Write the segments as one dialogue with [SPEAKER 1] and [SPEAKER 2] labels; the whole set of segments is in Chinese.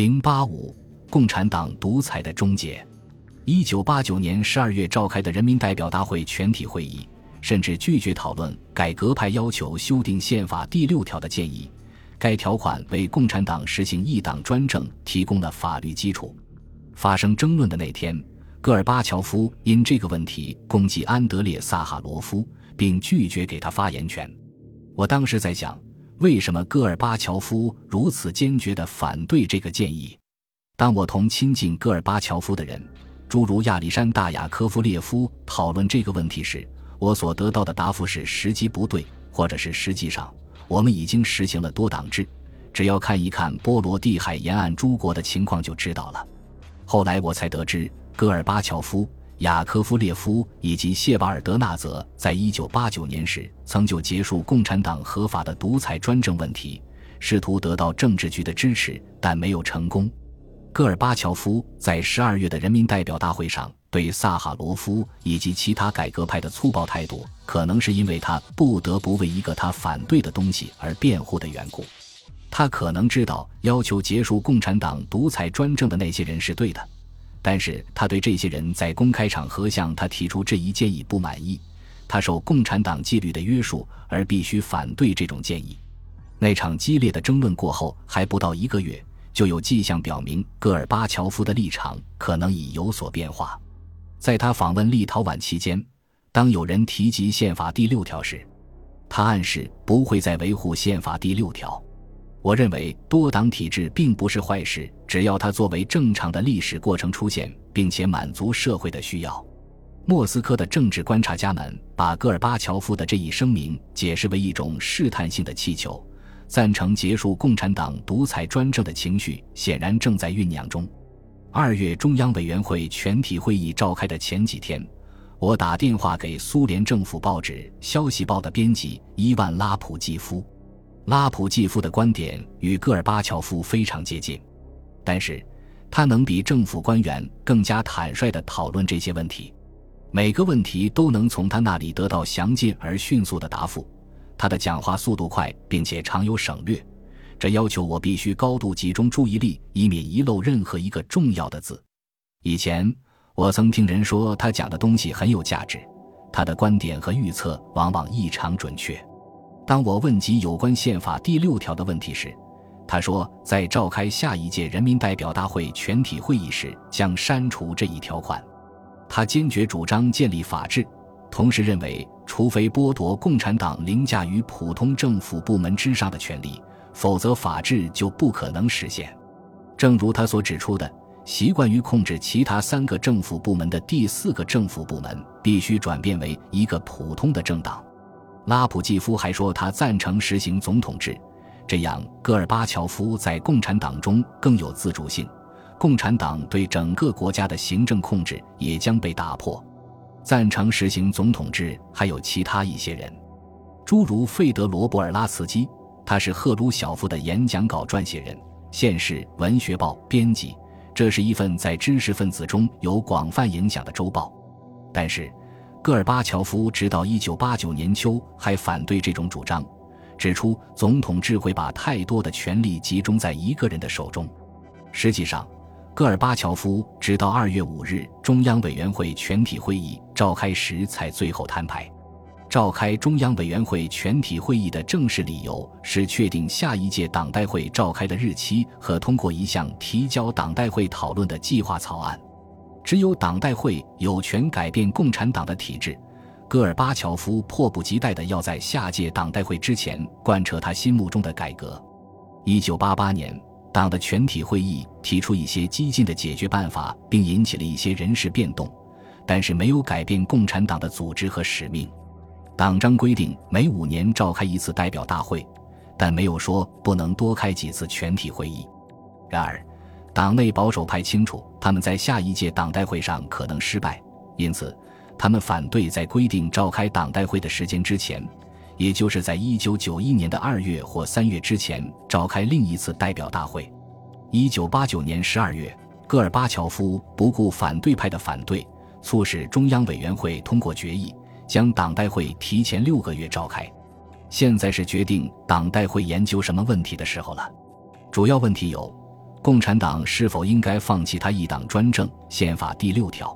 [SPEAKER 1] 零八五，共产党独裁的终结。一九八九年十二月召开的人民代表大会全体会议，甚至拒绝讨论改革派要求修订宪法第六条的建议。该条款为共产党实行一党专政提供了法律基础。发生争论的那天，戈尔巴乔夫因这个问题攻击安德烈·萨哈罗夫，并拒绝给他发言权。我当时在想，为什么戈尔巴乔夫如此坚决地反对这个建议？当我同亲近戈尔巴乔夫的人，诸如亚历山大·雅科夫列夫讨论这个问题时，我所得到的答复是时机不对，或者是实际上。我们已经实行了多党制，只要看一看波罗的海沿岸诸国的情况就知道了。后来我才得知，戈尔巴乔夫、雅科夫列夫以及谢瓦尔德纳泽在一九八九年时曾就结束共产党合法的独裁专政问题，试图得到政治局的支持，但没有成功。戈尔巴乔夫在十二月的人民代表大会上。对萨哈罗夫以及其他改革派的粗暴态度，可能是因为他不得不为一个他反对的东西而辩护的缘故。他可能知道要求结束共产党独裁专政的那些人是对的，但是他对这些人在公开场合向他提出这一建议不满意。他受共产党纪律的约束而必须反对这种建议。那场激烈的争论过后还不到一个月，就有迹象表明戈尔巴乔夫的立场可能已有所变化。在他访问立陶宛期间，当有人提及宪法第六条时，他暗示不会再维护宪法第六条。我认为多党体制并不是坏事，只要它作为正常的历史过程出现，并且满足社会的需要。莫斯科的政治观察家们把戈尔巴乔夫的这一声明解释为一种试探性的气球，赞成结束共产党独裁专政的情绪显然正在酝酿中。二月中央委员会全体会议召开的前几天，我打电话给苏联政府报纸《消息报》的编辑伊万拉普季夫。拉普济夫的观点与戈尔巴乔夫非常接近，但是他能比政府官员更加坦率地讨论这些问题，每个问题都能从他那里得到详尽而迅速的答复。他的讲话速度快，并且常有省略。这要求我必须高度集中注意力，以免遗漏任何一个重要的字。以前我曾听人说他讲的东西很有价值，他的观点和预测往往异常准确。当我问及有关宪法第六条的问题时，他说在召开下一届人民代表大会全体会议时将删除这一条款。他坚决主张建立法治，同时认为，除非剥夺共产党凌驾于普通政府部门之上的权利。否则，法治就不可能实现。正如他所指出的，习惯于控制其他三个政府部门的第四个政府部门必须转变为一个普通的政党。拉普季夫还说，他赞成实行总统制，这样戈尔巴乔夫在共产党中更有自主性，共产党对整个国家的行政控制也将被打破。赞成实行总统制还有其他一些人，诸如费德罗·博尔拉茨基。他是赫鲁晓夫的演讲稿撰写人，《现世文学报》编辑。这是一份在知识分子中有广泛影响的周报。但是，戈尔巴乔夫直到1989年秋还反对这种主张，指出总统制会把太多的权力集中在一个人的手中。实际上，戈尔巴乔夫直到2月5日中央委员会全体会议召开时才最后摊牌。召开中央委员会全体会议的正式理由是确定下一届党代会召开的日期和通过一项提交党代会讨论的计划草案。只有党代会有权改变共产党的体制。戈尔巴乔夫迫不及待地要在下届党代会之前贯彻他心目中的改革。一九八八年，党的全体会议提出一些激进的解决办法，并引起了一些人事变动，但是没有改变共产党的组织和使命。党章规定每五年召开一次代表大会，但没有说不能多开几次全体会议。然而，党内保守派清楚他们在下一届党代会上可能失败，因此他们反对在规定召开党代会的时间之前，也就是在一九九一年的二月或三月之前召开另一次代表大会。一九八九年十二月，戈尔巴乔夫不顾反对派的反对，促使中央委员会通过决议。将党代会提前六个月召开，现在是决定党代会研究什么问题的时候了。主要问题有：共产党是否应该放弃他一党专政？宪法第六条，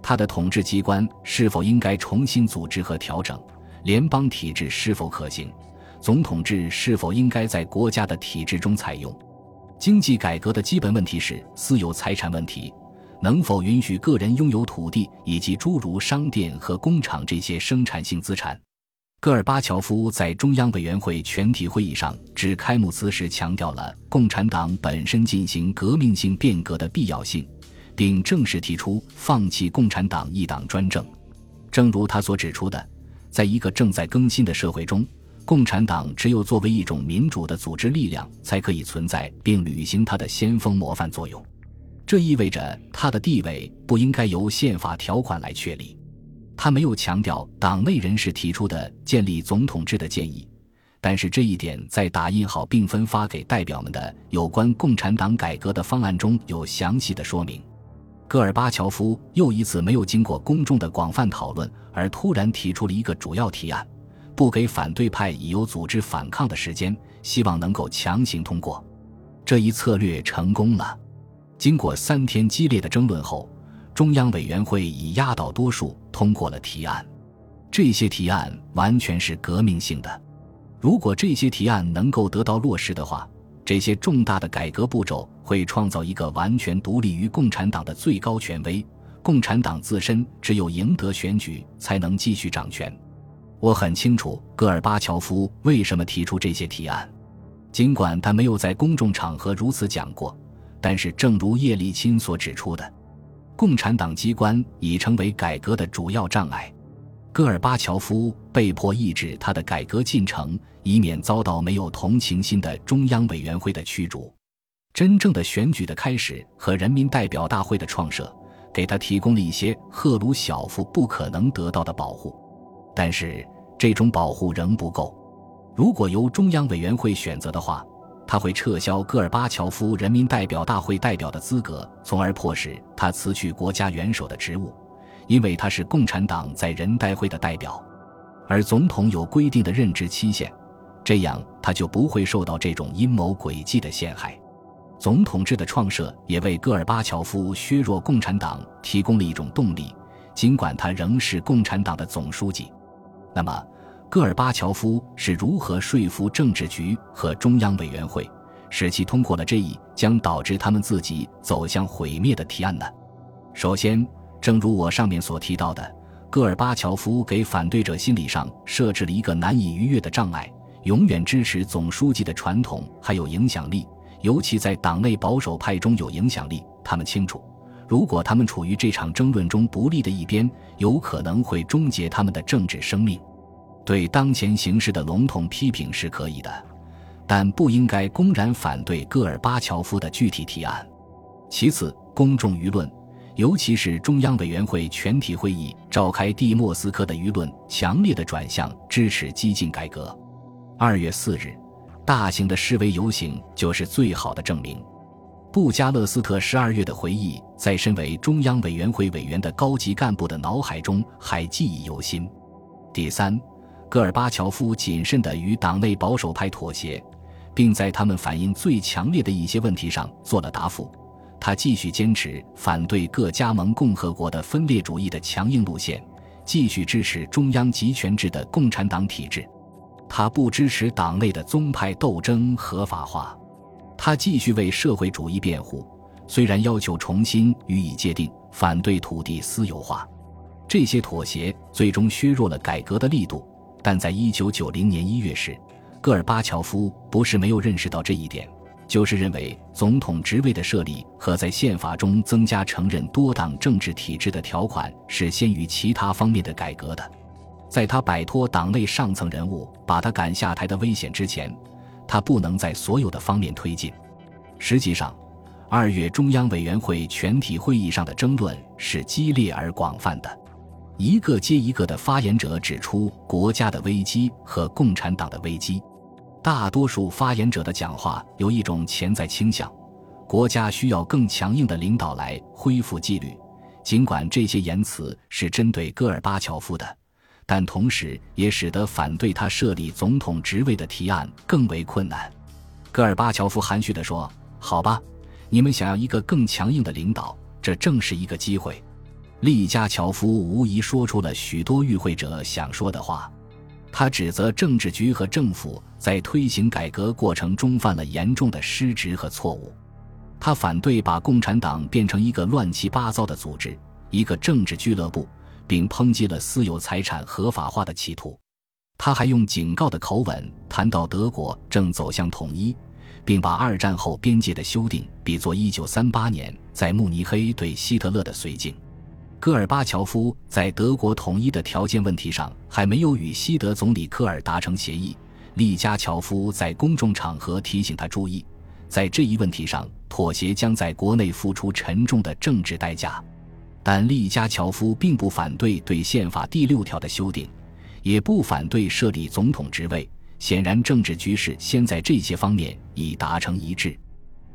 [SPEAKER 1] 他的统治机关是否应该重新组织和调整？联邦体制是否可行？总统制是否应该在国家的体制中采用？经济改革的基本问题是私有财产问题，能否允许个人拥有土地以及诸如商店和工厂这些生产性资产？戈尔巴乔夫在中央委员会全体会议上致开幕词时强调了共产党本身进行革命性变革的必要性，并正式提出放弃共产党一党专政。正如他所指出的，在一个正在更新的社会中，共产党只有作为一种民主的组织力量才可以存在并履行它的先锋模范作用。这意味着它的地位不应该由宪法条款来确立。他没有强调党内人士提出的建立总统制的建议，但是这一点在打印好并分发给代表们的有关共产党改革的方案中有详细的说明。戈尔巴乔夫又一次没有经过公众的广泛讨论而突然提出了一个主要提案，不给反对派已有组织反抗的时间，希望能够强行通过。这一策略成功了。经过三天激烈的争论后。中央委员会以压倒多数通过了提案，这些提案完全是革命性的。如果这些提案能够得到落实的话，这些重大的改革步骤会创造一个完全独立于共产党的最高权威。共产党自身只有赢得选举才能继续掌权。我很清楚戈尔巴乔夫为什么提出这些提案，尽管他没有在公众场合如此讲过，但是正如叶利钦所指出的。共产党机关已成为改革的主要障碍，戈尔巴乔夫被迫抑制他的改革进程，以免遭到没有同情心的中央委员会的驱逐。真正的选举的开始和人民代表大会的创设，给他提供了一些赫鲁晓夫不可能得到的保护，但是这种保护仍不够。如果由中央委员会选择的话，他会撤销戈尔巴乔夫人民代表大会代表的资格，从而迫使他辞去国家元首的职务，因为他是共产党在人代会的代表，而总统有规定的任职期限，这样他就不会受到这种阴谋诡计的陷害。总统制的创设也为戈尔巴乔夫削弱共产党提供了一种动力，尽管他仍是共产党的总书记。那么。戈尔巴乔夫是如何说服政治局和中央委员会，使其通过了这一将导致他们自己走向毁灭的提案呢？首先，正如我上面所提到的，戈尔巴乔夫给反对者心理上设置了一个难以逾越的障碍：永远支持总书记的传统还有影响力，尤其在党内保守派中有影响力。他们清楚，如果他们处于这场争论中不利的一边，有可能会终结他们的政治生命。对当前形势的笼统批评是可以的，但不应该公然反对戈尔巴乔夫的具体提案。其次，公众舆论，尤其是中央委员会全体会议召开地莫斯科的舆论，强烈的转向支持激进改革。二月四日，大型的示威游行就是最好的证明。布加勒斯特十二月的回忆，在身为中央委员会委员的高级干部的脑海中还记忆犹新。第三。戈尔巴乔夫谨慎地与党内保守派妥协，并在他们反应最强烈的一些问题上做了答复。他继续坚持反对各加盟共和国的分裂主义的强硬路线，继续支持中央集权制的共产党体制。他不支持党内的宗派斗争合法化。他继续为社会主义辩护，虽然要求重新予以界定，反对土地私有化。这些妥协最终削弱了改革的力度。但在一九九零年一月时，戈尔巴乔夫不是没有认识到这一点，就是认为总统职位的设立和在宪法中增加承认多党政治体制的条款是先于其他方面的改革的。在他摆脱党内上层人物把他赶下台的危险之前，他不能在所有的方面推进。实际上，二月中央委员会全体会议上的争论是激烈而广泛的。一个接一个的发言者指出国家的危机和共产党的危机，大多数发言者的讲话有一种潜在倾向：国家需要更强硬的领导来恢复纪律。尽管这些言辞是针对戈尔巴乔夫的，但同时也使得反对他设立总统职位的提案更为困难。戈尔巴乔夫含蓄地说：“好吧，你们想要一个更强硬的领导，这正是一个机会。利加乔夫无疑说出了许多与会者想说的话。他指责政治局和政府在推行改革过程中犯了严重的失职和错误。他反对把共产党变成一个乱七八糟的组织，一个政治俱乐部，并抨击了私有财产合法化的企图。他还用警告的口吻谈到德国正走向统一。并把二战后边界的修订比作1938年在慕尼黑对希特勒的绥靖。戈尔巴乔夫在德国统一的条件问题上还没有与西德总理科尔达成协议。利加乔夫在公众场合提醒他注意，在这一问题上妥协将在国内付出沉重的政治代价。但利加乔夫并不反对对宪法第六条的修订，也不反对设立总统职位。显然，政治局势先在这些方面已达成一致。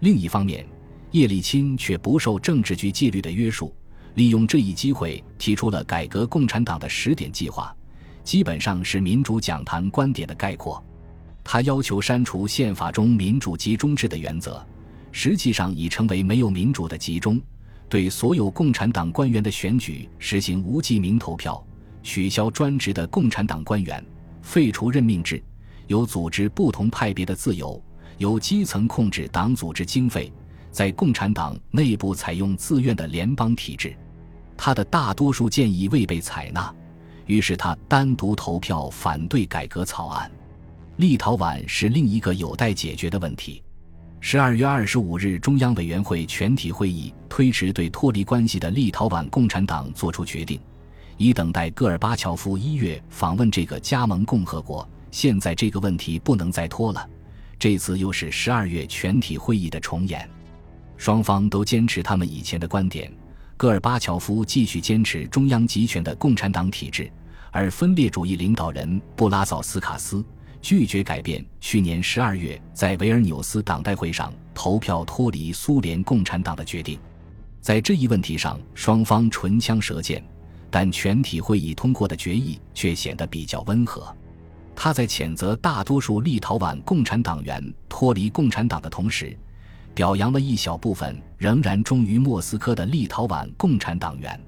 [SPEAKER 1] 另一方面，叶利钦却不受政治局纪律的约束，利用这一机会提出了改革共产党的十点计划，基本上是民主讲坛观点的概括。他要求删除宪法中民主集中制的原则，实际上已成为没有民主的集中。对所有共产党官员的选举实行无记名投票，取消专职的共产党官员，废除任命制。有组织不同派别的自由，由基层控制党组织经费，在共产党内部采用自愿的联邦体制。他的大多数建议未被采纳，于是他单独投票反对改革草案。立陶宛是另一个有待解决的问题。十二月二十五日，中央委员会全体会议推迟对脱离关系的立陶宛共产党作出决定，以等待戈尔巴乔夫一月访问这个加盟共和国。现在这个问题不能再拖了，这次又是十二月全体会议的重演，双方都坚持他们以前的观点。戈尔巴乔夫继续坚持中央集权的共产党体制，而分裂主义领导人布拉佐斯卡斯拒绝改变去年十二月在维尔纽斯党代会上投票脱离苏联共产党的决定。在这一问题上，双方唇枪舌剑，但全体会议通过的决议却显得比较温和。他在谴责大多数立陶宛共产党员脱离共产党的同时，表扬了一小部分仍然忠于莫斯科的立陶宛共产党员。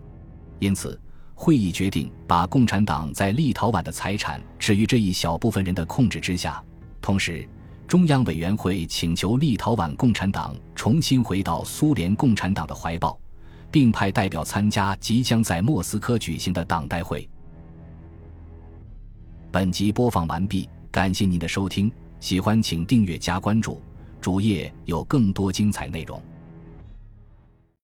[SPEAKER 1] 因此，会议决定把共产党在立陶宛的财产置于这一小部分人的控制之下。同时，中央委员会请求立陶宛共产党重新回到苏联共产党的怀抱，并派代表参加即将在莫斯科举行的党代会。本集播放完毕，感谢您的收听，喜欢请订阅加关注，主页有更多精彩内容。